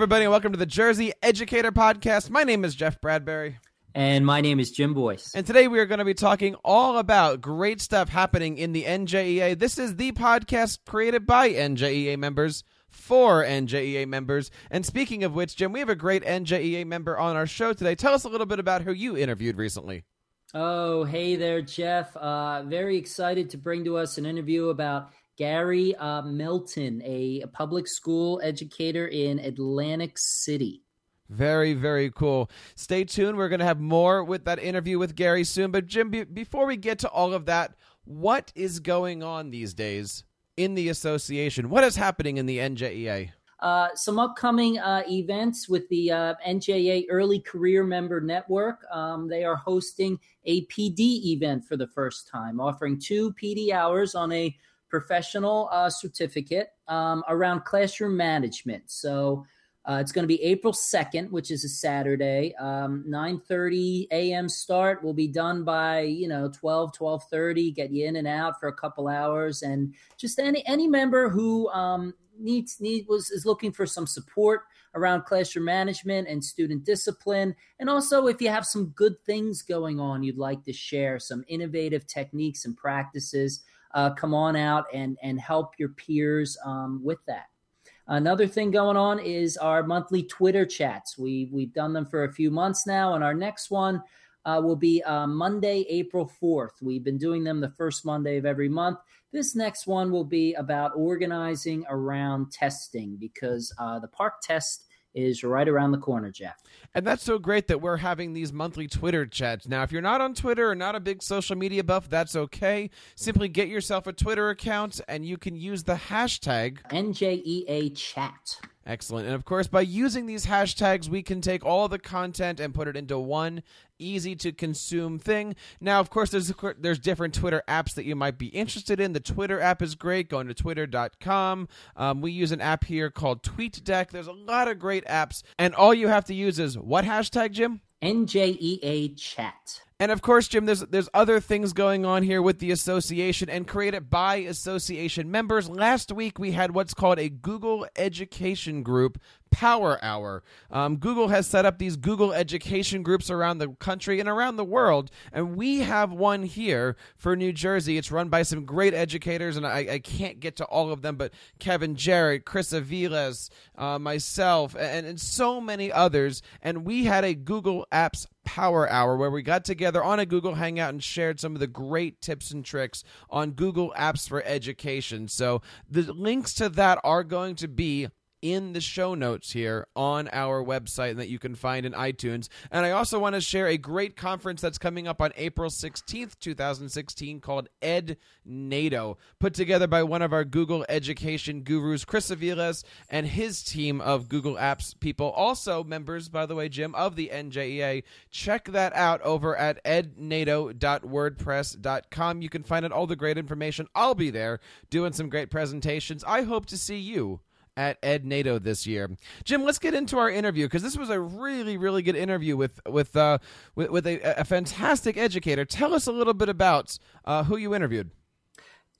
Everybody, and welcome to the Jersey Educator Podcast. My name is Jeff Bradbury. And my name is Jim Boice. And today we are going to be talking all about great stuff happening in the NJEA. This is the podcast created by NJEA members for NJEA members. And speaking of which, Jim, we have a great NJEA member on our show today. Tell us a little bit about who you interviewed recently. Oh, hey there, Jeff. Uh, very excited to bring to us an interview about Gary uh, Melton, a, a public school educator in Atlantic City. Very, very cool. Stay tuned. We're going to have more with that interview with Gary soon. But, Jim, be- before we get to all of that, what is going on these days in the association? What is happening in the NJEA? Uh, some upcoming uh, events with the uh, NJEA Early Career Member Network. Um, they are hosting a PD event for the first time, offering two PD hours on a professional uh, certificate um, around classroom management. So uh, it's going to be April 2nd, which is a Saturday. Um, 9.30 a.m. start will be done by, you know, 12, 12.30, get you in and out for a couple hours. And just any, any member who um, needs need was is looking for some support around classroom management and student discipline and also if you have some good things going on you'd like to share some innovative techniques and practices uh, come on out and and help your peers um, with that another thing going on is our monthly twitter chats we we've done them for a few months now and our next one uh, will be uh, Monday, April 4th. We've been doing them the first Monday of every month. This next one will be about organizing around testing because uh, the PARCC test is right around the corner, Jeff. And that's so great that we're having these monthly Twitter chats. Now, if you're not on Twitter or not a big social media buff, that's okay. Simply get yourself a Twitter account and you can use the hashtag NJEA chat. Excellent. And of course, by using these hashtags, we can take all the content and put it into one easy to consume thing. Now, of course, there's there's different Twitter apps that you might be interested in. The Twitter app is great. Going to twitter.com. Um, we use an app here called TweetDeck. There's a lot of great apps, and all you have to use is what hashtag, Jim? NJEA chat. And of course, Jim, there's there's other things going on here with the association and created by association members. Last week we had what's called a Google Education Group Power Hour. Um, Google has set up these Google education groups around the country and around the world, and we have one here for New Jersey. It's run by some great educators, and I, I can't get to all of them, but Kevin Jarrett, Chris Aviles, uh, myself, and, and so many others. And we had a Google Apps Power Hour where we got together on a Google Hangout and shared some of the great tips and tricks on Google Apps for Education. So the links to that are going to be in the show notes here on our website and that you can find in iTunes. And I also want to share a great conference that's coming up on April 16th, 2016 called Ed NATO, put together by one of our Google education gurus, Chris Aviles, and his team of Google Apps people, also members, by the way, Jim, of the NJEA. Check that out over at ednado.wordpress.com. You can find out all the great information. I'll be there doing some great presentations. I hope to see you at Ednado this year. Jim, let's get into our interview because this was a really, really good interview with with uh, with, with a, a, fantastic educator. Tell us a little bit about uh, who you interviewed.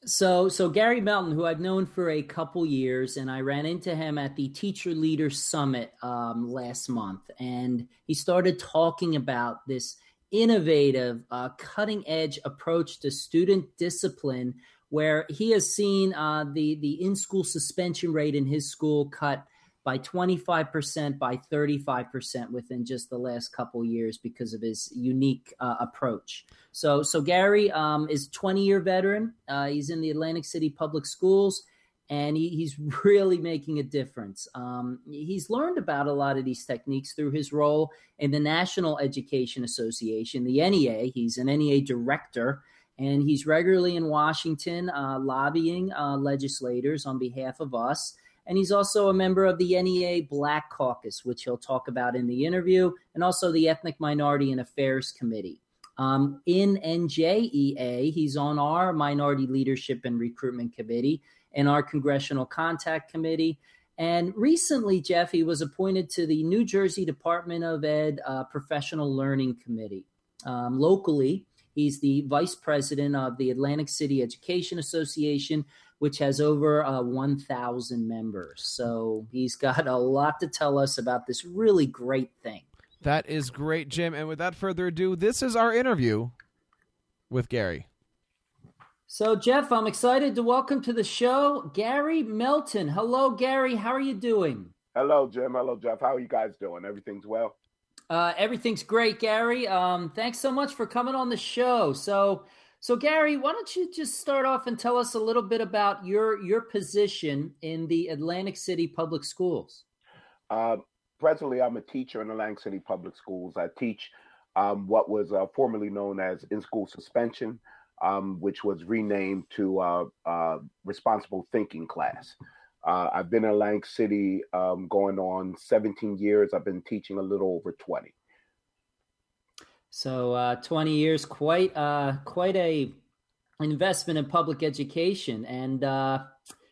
So, so Gary Melton, who I've known for a couple years, and I ran into him at the Teacher Leader Summit um, last month, and he started talking about this innovative, uh, cutting edge approach to student discipline where he has seen uh, the the in school suspension rate in his school cut by 25% by 35% within just the last couple years because of his unique uh, approach. So so gary um, is 20 year veteran. Uh, he's in the atlantic city public schools and he, he's really making a difference. Um, he's learned about a lot of these techniques through his role in the national education association the nea he's an nea director and he's regularly in Washington uh, lobbying uh, legislators on behalf of us. And he's also a member of the NEA Black Caucus, which he'll talk about in the interview, and also the Ethnic Minority and Affairs Committee. Um, in NJEA, he's on our Minority Leadership and Recruitment Committee and our Congressional Contact Committee. And recently, Jeff, he was appointed to the New Jersey Department of Ed uh, Professional Learning Committee. Um, locally, He's the vice president of the Atlantic City Education Association, which has over uh, 1,000 members. So he's got a lot to tell us about this really great thing. That is great, Jim. And without further ado, this is our interview with Gary. So, Jeff, I'm excited to welcome to the show Gary Melton. Hello, Gary. How are you doing? Hello, Jim. Hello, Jeff. How are you guys doing? Everything's well? Uh, everything's great, Gary. Um, thanks so much for coming on the show. So, so Gary, why don't you just start off and tell us a little bit about your your position in the Atlantic City Public Schools? Uh, presently, I'm a teacher in Atlantic City Public Schools. I teach um, what was uh, formerly known as in-school suspension, um, which was renamed to uh, uh, responsible thinking class. Uh, I've been in Atlantic City um, going on 17 years. I've been teaching a little over 20. So uh, 20 years, quite uh, quite a investment in public education, and uh,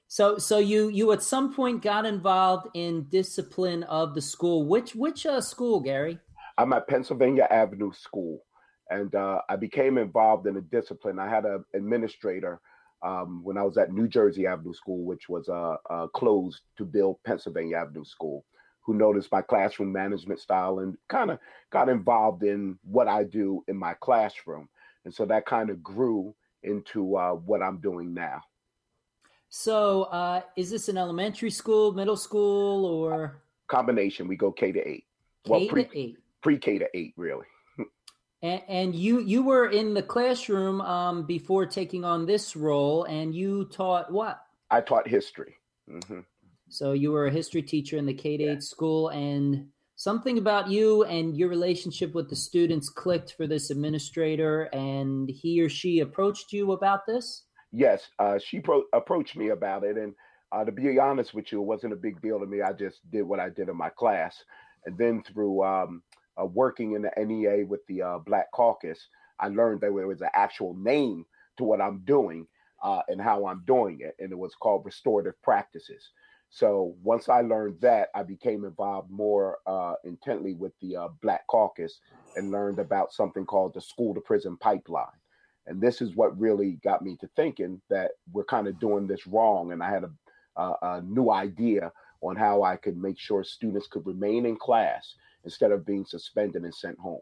so so you you at some point got involved in discipline of the school. Which which uh, school, Gary? I'm at Pennsylvania Avenue School, and uh, I became involved in the discipline. I had an administrator um, when I was at New Jersey Avenue School, which was uh, uh, closed to build Pennsylvania Avenue School who noticed my classroom management style and kind of got involved in what I do in my classroom. And so that kind of grew into uh, what I'm doing now. So, uh, is this an elementary school, middle school, or combination? We go K to eight. K well, pre, to eight. Pre K to eight, really. And, and, you you were in the classroom um, before taking on this role, and you taught what? I taught history. Mm-hmm. So you were a history teacher in the K 8 yeah. school, and something about you and your relationship with the students clicked for this administrator, and he or she approached you about this? Yes, uh, she pro- approached me about it. And uh, to be honest with you, it wasn't a big deal to me. I just did what I did in my class. And then through um, uh, working in the NEA with the uh, Black Caucus, I learned that there was an actual name to what I'm doing uh, and how I'm doing it. And it was called restorative practices. So once I learned that, I became involved more uh, intently with the uh, Black Caucus and learned about something called the school to prison pipeline. And this is what really got me to thinking that we're kind of doing this wrong. And I had a, a, a new idea on how I could make sure students could remain in class instead of being suspended and sent home.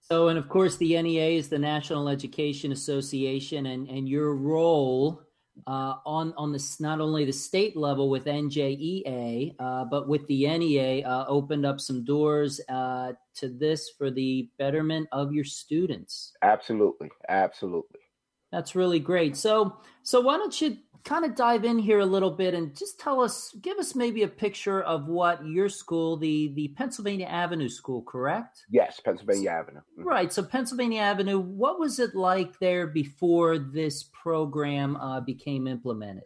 So, and of course, the NEA is the National Education Association, and, and your role uh, on on this not only the state level with NJEA, uh, but with the NEA, uh, opened up some doors uh, to this for the betterment of your students. Absolutely, absolutely. That's really great. So, so why don't you kind of dive in here a little bit and just tell us, give us maybe a picture of what your school, the the Pennsylvania Avenue School, correct? Yes, Pennsylvania Avenue. Mm-hmm. Right. So Pennsylvania Avenue, what was it like there before this program uh, became implemented?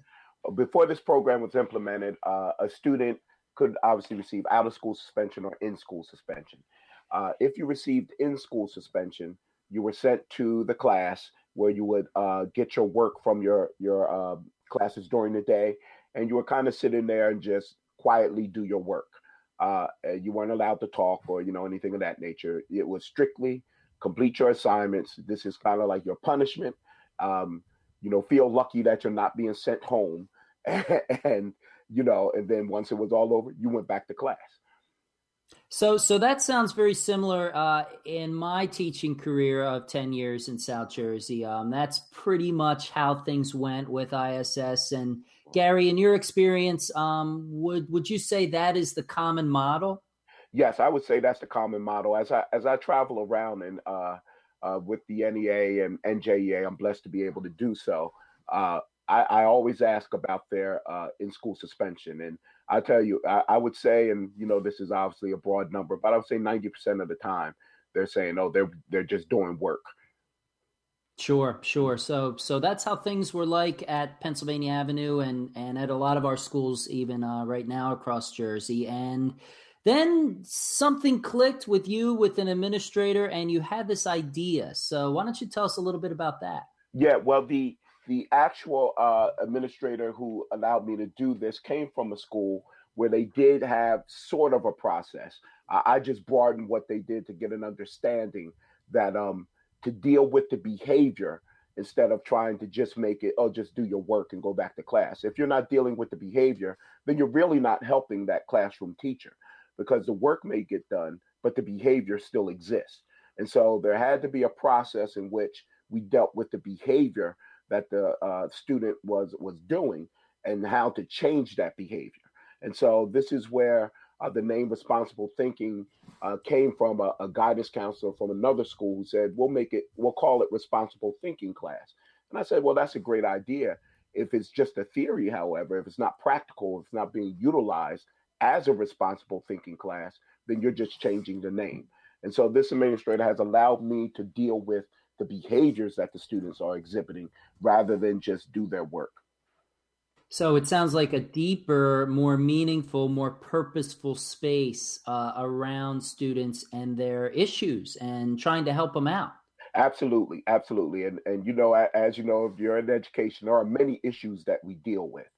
Before this program was implemented, uh, a student could obviously receive out of school suspension or in school suspension. Uh, if you received in school suspension, you were sent to the class where you would uh, get your work from your your uh, classes during the day, and you were kind of sitting there and just quietly do your work. Uh, you weren't allowed to talk or you know anything of that nature. It was strictly complete your assignments. This is kind of like your punishment. Um, you know, feel lucky that you're not being sent home, and you know, and then once it was all over, you went back to class. So, so that sounds very similar uh, in my teaching career of ten years in South Jersey. Um, that's pretty much how things went with ISS. And Gary, in your experience, um, would would you say that is the common model? Yes, I would say that's the common model. As I as I travel around and uh, uh, with the NEA and NJEA, I'm blessed to be able to do so. Uh, I, I, always ask about their uh, in school suspension, and I tell you, I, I, would say, and you know, this is obviously a broad number, but I would say 90% of the time they're saying, oh, they're they're just doing work. Sure, sure. So so that's how things were like at Pennsylvania Avenue and and at a lot of our schools even uh, right now across Jersey. And then something clicked with you with an administrator and you had this idea. So why don't you tell us a little bit about that? Yeah, well the the actual uh, administrator who allowed me to do this came from a school where they did have sort of a process. Uh, I just broadened what they did to get an understanding that um, to deal with the behavior, instead of trying to just make it, oh, just do your work and go back to class. If you're not dealing with the behavior, then you're really not helping that classroom teacher because the work may get done, but the behavior still exists. And so there had to be a process in which we dealt with the behavior that the uh, student was was doing and how to change that behavior. And so this is where uh, the name responsible thinking uh, came from a, a, guidance counselor from another school who said, we'll make it, we'll call it responsible thinking class. And I said, well, that's a great idea. If it's just a theory, however, if it's not practical, if it's not being utilized as a responsible thinking class, then you're just changing the name. And so this administrator has allowed me to deal with the behaviors that the students are exhibiting rather than just do their work. So it sounds like a deeper, more meaningful, more purposeful space uh, around students and their issues and trying to help them out. Absolutely, absolutely, and and you know, as you know, if you're in education, there are many issues that we deal with,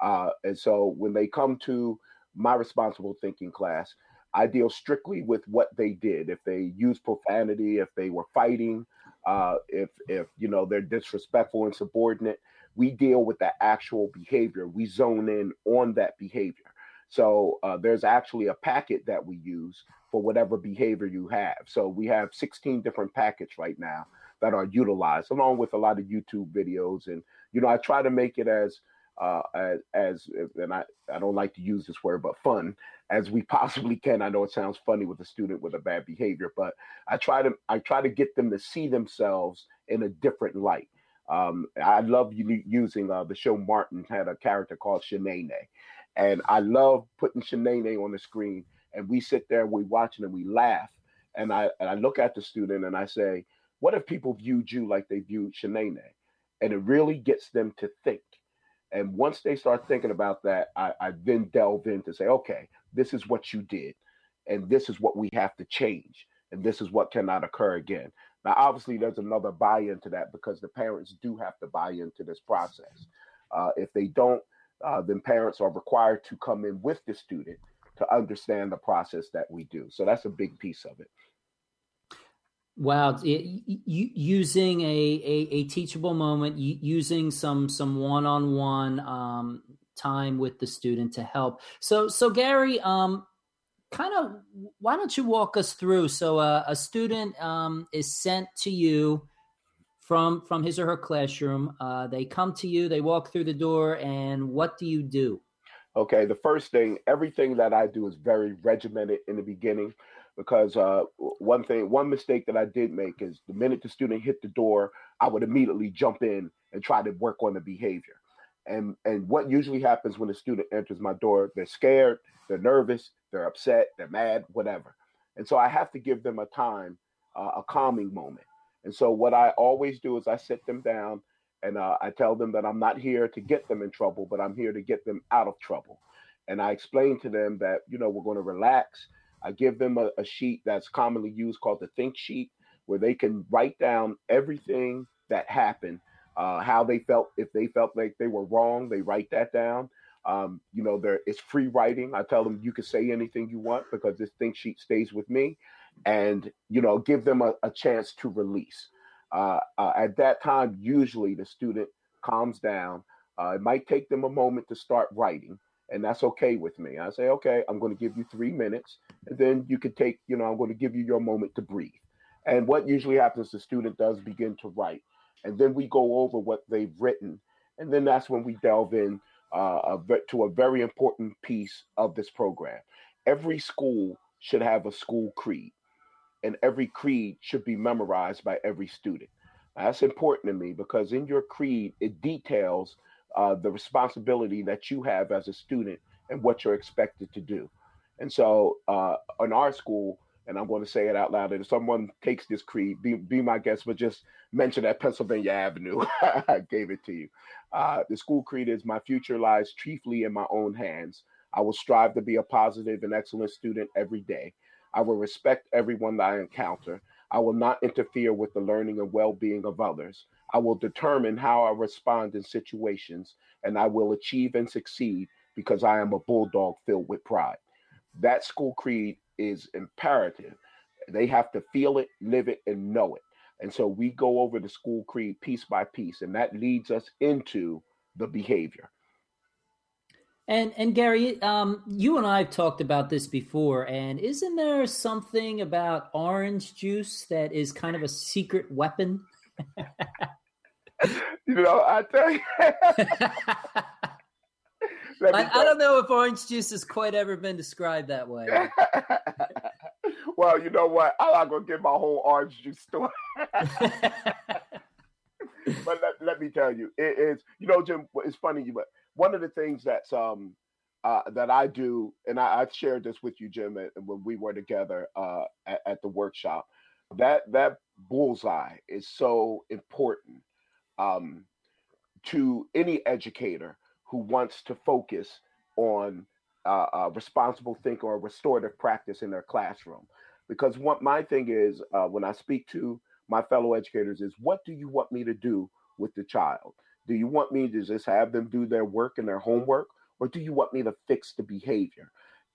uh, and so when they come to my responsible thinking class, I deal strictly with what they did. If they use profanity, if they were fighting, uh, if if you know they're disrespectful and subordinate, we deal with the actual behavior. We zone in on that behavior. So uh, there's actually a packet that we use for whatever behavior you have. So we have 16 different packets right now that are utilized, along with a lot of YouTube videos. And you know, I try to make it as uh, as, as and I, I don't like to use this word, but fun as we possibly can. I know it sounds funny with a student with a bad behavior, but I try to I try to get them to see themselves in a different light. Um, I love using uh, the show. Martin had a character called Shanae, and I love putting Shanae on the screen, and we sit there, we watch it, and we laugh. And I and I look at the student and I say, "What if people viewed you like they viewed Shanae?" And it really gets them to think. And once they start thinking about that, I, I then delve in to say, "Okay, this is what you did, and this is what we have to change, and this is what cannot occur again." Now, obviously, there's another buy into that because the parents do have to buy into this process. Uh, if they don't, uh, then parents are required to come in with the student to understand the process that we do. So that's a big piece of it. Wow, it, using a, a, a, teachable moment, using some some one on one time with the student to help. So so Gary, um, kind of why don't you walk us through? So uh, a student um, is sent to you from from his or her classroom. Uh, they come to you they walk through the door and what do you do? Okay the first thing everything that i do is very regimented in the beginning because uh, one thing one mistake that i did make is the minute the student hit the door i would immediately jump in and try to work on the behavior and and what usually happens when a student enters my door they're scared they're nervous they're upset, they're mad, whatever. And so I have to give them a time, uh, a calming moment. And so what I always do is I sit them down and uh, I tell them that I'm not here to get them in trouble, but I'm here to get them out of trouble. And I explain to them that, you know, we're going to relax. I give them a, a sheet that's commonly used called the think sheet, where they can write down everything that happened, uh, how they felt. If they felt like they were wrong, they write that down. Um, you know, there it's free writing. I tell them you can say anything you want because this think sheet stays with me, and you know, give them a, a chance to release. Uh, uh, at that time, usually the student calms down. Uh, it might take them a moment to start writing, and that's okay with me. I say, okay, I'm going to give you three minutes, and then you can take, you know, I'm going to give you your moment to breathe. And what usually happens, the student does begin to write, and then we go over what they've written, and then that's when we delve in uh, a, to a very important piece of this program. Every school should have a school creed, and every creed should be memorized by every student. That's important to me because in your creed, it details uh, the responsibility that you have as a student and what you're expected to do. And so, uh, in our school, and I'm going to say it out loud. And if someone takes this creed, be, be my guest, but just mention that Pennsylvania Avenue. I gave it to you. Uh, the school creed is my future lies chiefly in my own hands. I will strive to be a positive and excellent student every day. I will respect everyone that I encounter. I will not interfere with the learning and well being of others. I will determine how I respond in situations, and I will achieve and succeed because I am a bulldog filled with pride. That school creed is imperative. They have to feel it, live it, and know it. And so we go over the school creed piece by piece, and that leads us into the behavior. And and Gary, um, you and I have talked about this before, and isn't there something about orange juice that is kind of a secret weapon? you know, I tell you. I, I, don't know if orange juice has quite ever been described that way. well, you know what? I'm not gonna give my whole orange juice story. but let, let me tell you, it is. You know, Jim. It's funny, but one of the things that's um uh, that I do, and I, have shared this with you, Jim, when we were together uh, at, at, the workshop. That that bullseye is so important um, to any educator who wants to focus on uh, uh, responsible think or restorative practice in their classroom. Because what my thing is uh, when I speak to my fellow educators is, what do you want me to do with the child? Do you want me to just have them do their work and their homework, or do you want me to fix the behavior?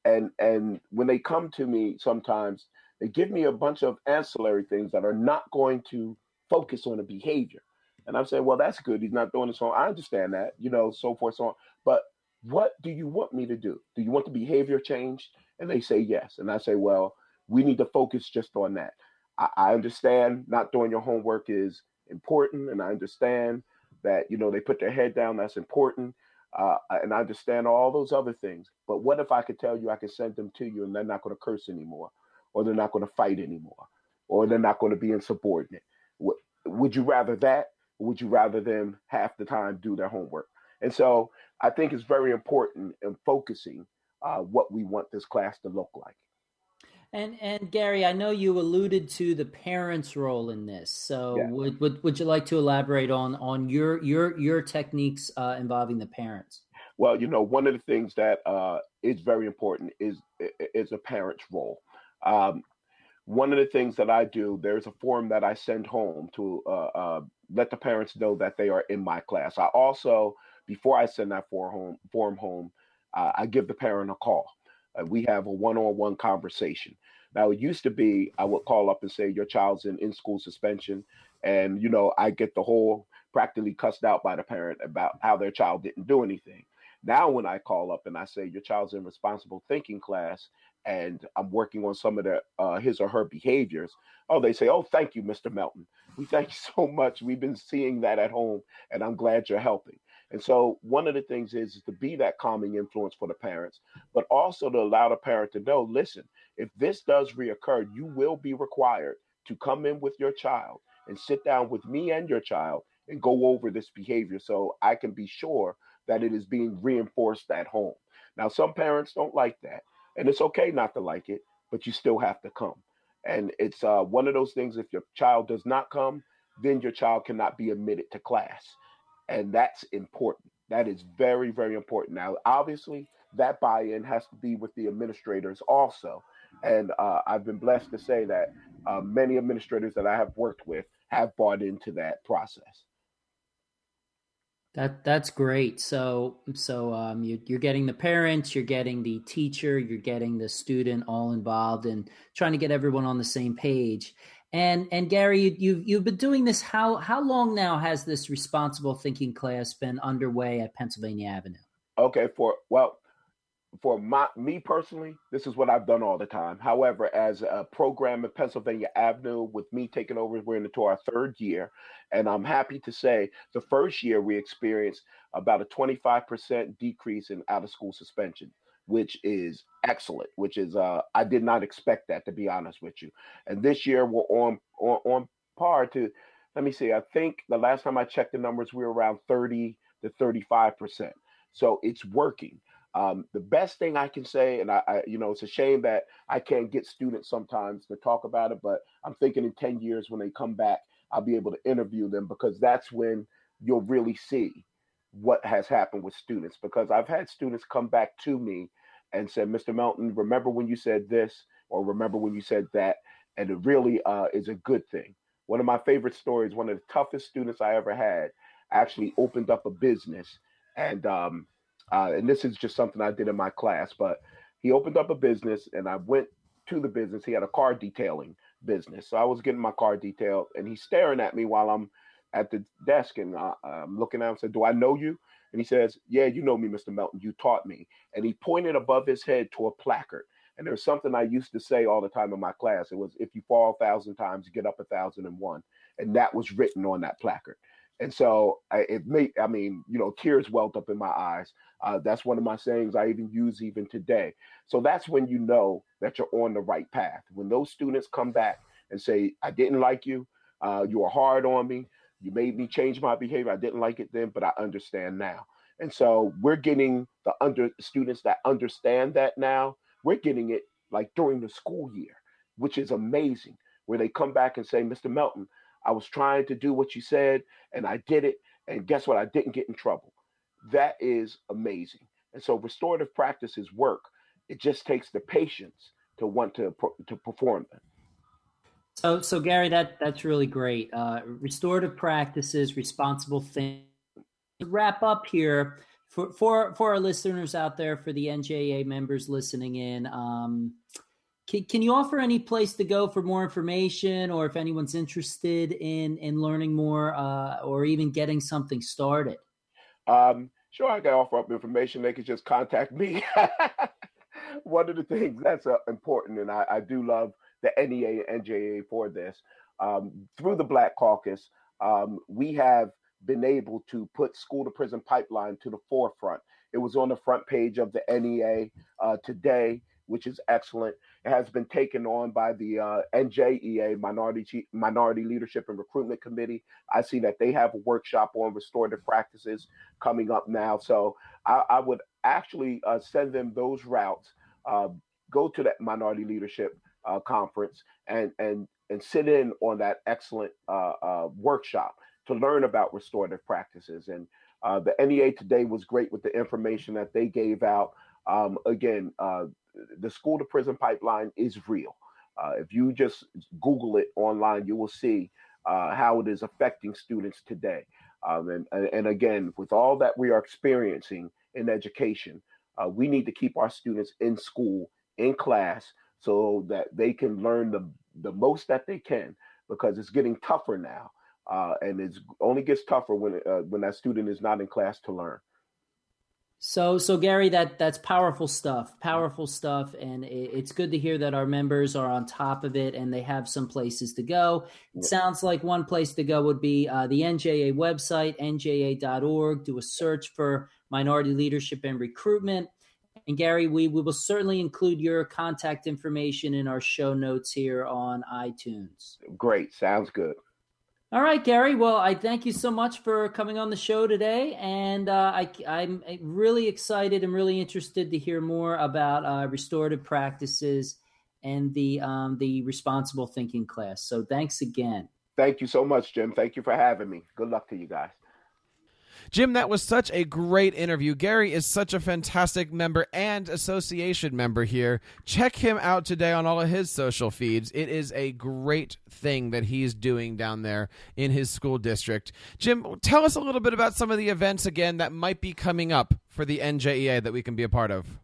And and when they come to me, sometimes they give me a bunch of ancillary things that are not going to focus on the behavior. And I'm saying, well, that's good. He's not doing this on. I understand that, you know, so forth, so on. But what do you want me to do? Do you want the behavior changed? And they say yes. And I say, well, we need to focus just on that. I, I understand not doing your homework is important, and I understand that you know they put their head down. That's important, uh, and I understand all those other things. But what if I could tell you I could send them to you, and they're not going to curse anymore, or they're not going to fight anymore, or they're not going to be insubordinate? W- would you rather that? Would you rather them half the time do their homework? And so I think it's very important in focusing uh, what we want this class to look like. And and Gary, I know you alluded to the parents' role in this. So yeah. would, would would you like to elaborate on on your your your techniques uh, involving the parents? Well, you know, one of the things that uh, is very important is is a parent's role. Um, one of the things that I do, there's a form that I send home to uh, uh, let the parents know that they are in my class. I also, before I send that form home, form home, uh, I give the parent a call uh, we have a one-on-one conversation. Now it used to be I would call up and say your child's in in-school suspension, and you know I get the whole practically cussed out by the parent about how their child didn't do anything. Now when I call up and I say your child's in responsible thinking class and I'm working on some of the uh, his or her behaviors, oh they say oh thank you Mr. Melton, we thank you so much. We've been seeing that at home, and I'm glad you're helping. And so one of the things is, is to be that calming influence for the parents, but also to allow the parent to know, listen, if this does reoccur, you will be required to come in with your child and sit down with me and your child and go over this behavior so I can be sure that it is being reinforced at home. Now, some parents don't like that, and it's okay not to like it, but you still have to come. And it's uh, one of those things if your child does not come, then your child cannot be admitted to class and that's important. That is very, very important. Now, obviously, that buy-in has to be with the administrators also, and uh, I've been blessed to say that uh, many administrators that I have worked with have bought into that process. That that's great. So so um, you, you're getting the parents, you're getting the teacher, you're getting the student all involved, and trying to get everyone on the same page. And and Gary, you, you've you've been doing this. How how long now has this responsible thinking class been underway at Pennsylvania Avenue? Okay, for well, for my me personally, this is what I've done all the time. However, as a program at Pennsylvania Avenue, with me taking over, we're into our third year, and I'm happy to say the first year we experienced about a 25% decrease in out of school suspension which is excellent. Which is uh, I did not expect that to be honest with you. And this year we're on on, on par to. Let me see. I think the last time I checked the numbers, we were around thirty to thirty-five percent. So it's working. Um, the best thing I can say, and I, I, you know, it's a shame that I can't get students sometimes to talk about it, but I'm thinking in 10 years when they come back, I'll be able to interview them because that's when you'll really see what has happened with students. Because I've had students come back to me and said, Mr. Melton, remember when you said this, or remember when you said that. And it really uh, is a good thing. One of my favorite stories, one of the toughest students I ever had, actually opened up a business. And um, uh, and this is just something I did in my class, but he opened up a business and I went to the business. He had a car detailing business. So I was getting my car detailed, and he's staring at me while I'm at the desk, and uh, I'm looking at him. and Said, "Do I know you?" And he says, "Yeah, you know me, Mr. Melton. You taught me." And he pointed above his head to a placard. And there's something I used to say all the time in my class. It was, "If you fall a thousand times, get up a thousand and one." And that was written on that placard. And so I, it made, I mean, you know, tears welled up in my eyes. Uh, that's one of my sayings I even use even today. So that's when you know that you're on the right path. When those students come back and say, I didn't like you, uh, you were hard on me, you made me change my behavior. I didn't like it then, but I understand now. And so we're getting the under students that understand that now. We're getting it like during the school year, which is amazing, where they come back and say, Mr. Melton, I was trying to do what you said and I did it. And guess what? I didn't get in trouble. That is amazing. And so restorative practices work. It just takes the patience to want to to perform them. So, so Gary, that that's really great. Uh, restorative practices, responsible things. Wrap up here for for for our listeners out there, for the NJEA members listening in. Um, can, can you offer any place to go for more information, or if anyone's interested in in learning more, uh, or even getting something started? Um, sure, I can offer up information. They can just contact me. One of the things that's uh, important, and I, I, do love the NEA and NJEA for this. Um, through the Black Caucus, um, we have been able to put school to prison pipeline to the forefront. It was on the front page of the NEA uh, today which is excellent. It has been taken on by the uh, NJEA Minority Minority Leadership and Recruitment Committee. I see that they have a workshop on restorative practices coming up now. So I, I would actually uh, send them those routes. Uh, go to that Minority Leadership uh, Conference and and and sit in on that excellent uh, uh, workshop to learn about restorative practices. And the NEA today was great with the information that they gave out. Um, again, uh, the school to prison pipeline is real. Uh, if you just Google it online, you will see uh, how it is affecting students today. Um, and, and again, with all that we are experiencing in education, uh, we need to keep our students in school, in class, so that they can learn the, the most that they can because it's getting tougher now. Uh, and it only gets tougher when, uh, when that student is not in class to learn. So, so Gary, that that's powerful stuff. Powerful stuff, and it, it's good to hear that our members are on top of it and they have some places to go. It sounds like one place to go would be uh, the NJEA website, njea.org. Do a search for minority leadership and recruitment. And Gary, we, we will certainly include your contact information in our show notes here on iTunes. Great, sounds good. All right, Gary. Well, I thank you so much for coming on the show today, and uh, I, am really excited and really interested to hear more about uh, restorative practices and the um, the responsible thinking class. So, thanks again. Thank you so much, Jim. Thank you for having me. Good luck to you guys. Jim, that was such a great interview. Gary is such a fantastic member and association member here. Check him out today on all of his social feeds. It is a great thing that he's doing down there in his school district. Jim, tell us a little bit about some of the events again that might be coming up for the NJEA that we can be a part of.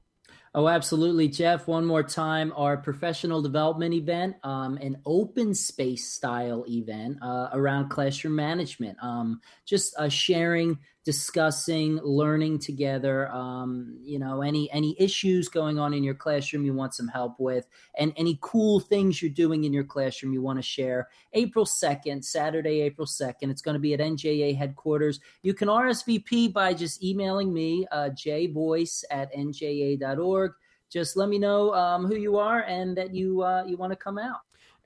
Oh, absolutely, Jeff. One more time, our professional development event, um, an open space style event uh, around classroom management. Um, just uh, sharing discussing, learning together. Um, you know, any any issues going on in your classroom you want some help with, and any cool things you're doing in your classroom you want to share. April second, Saturday, April second. It's going to be at NJEA headquarters. You can RSVP by just emailing me, uh, jboice at njea.org. Just let me know um, who you are and that you uh, you want to come out.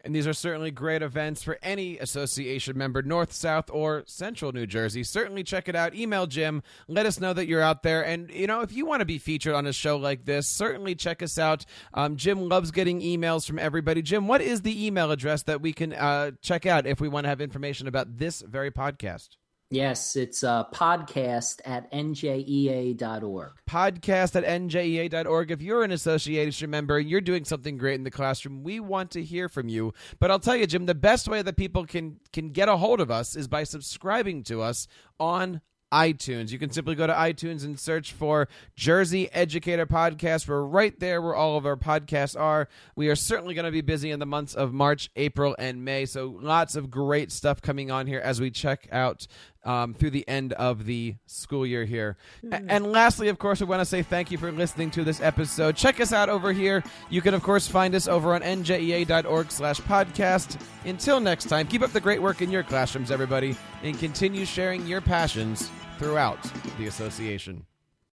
And these are certainly great events for any association member, North, South, or Central New Jersey. Certainly check it out. Email Jim. Let us know that you're out there. And, you know, if you want to be featured on a show like this, certainly check us out. Um, Jim loves getting emails from everybody. Jim, what is the email address that we can uh, check out if we want to have information about this very podcast? Yes, it's a podcast at njea.org. Podcast at njea.org. If you're an association member and you're doing something great in the classroom, we want to hear from you. But I'll tell you, Jim, the best way that people can can get a hold of us is by subscribing to us on iTunes. You can simply go to iTunes and search for Jersey Educator Podcast. We're right there where all of our podcasts are. We are certainly going to be busy in the months of March, April, and May. So lots of great stuff coming on here as we check out um, through the end of the school year here. A- And lastly, of course, we want to say thank you for listening to this episode. Check us out over here. You can, of course, find us over on njea.org slash podcast. Until next time, keep up the great work in your classrooms, everybody, and continue sharing your passions throughout the association.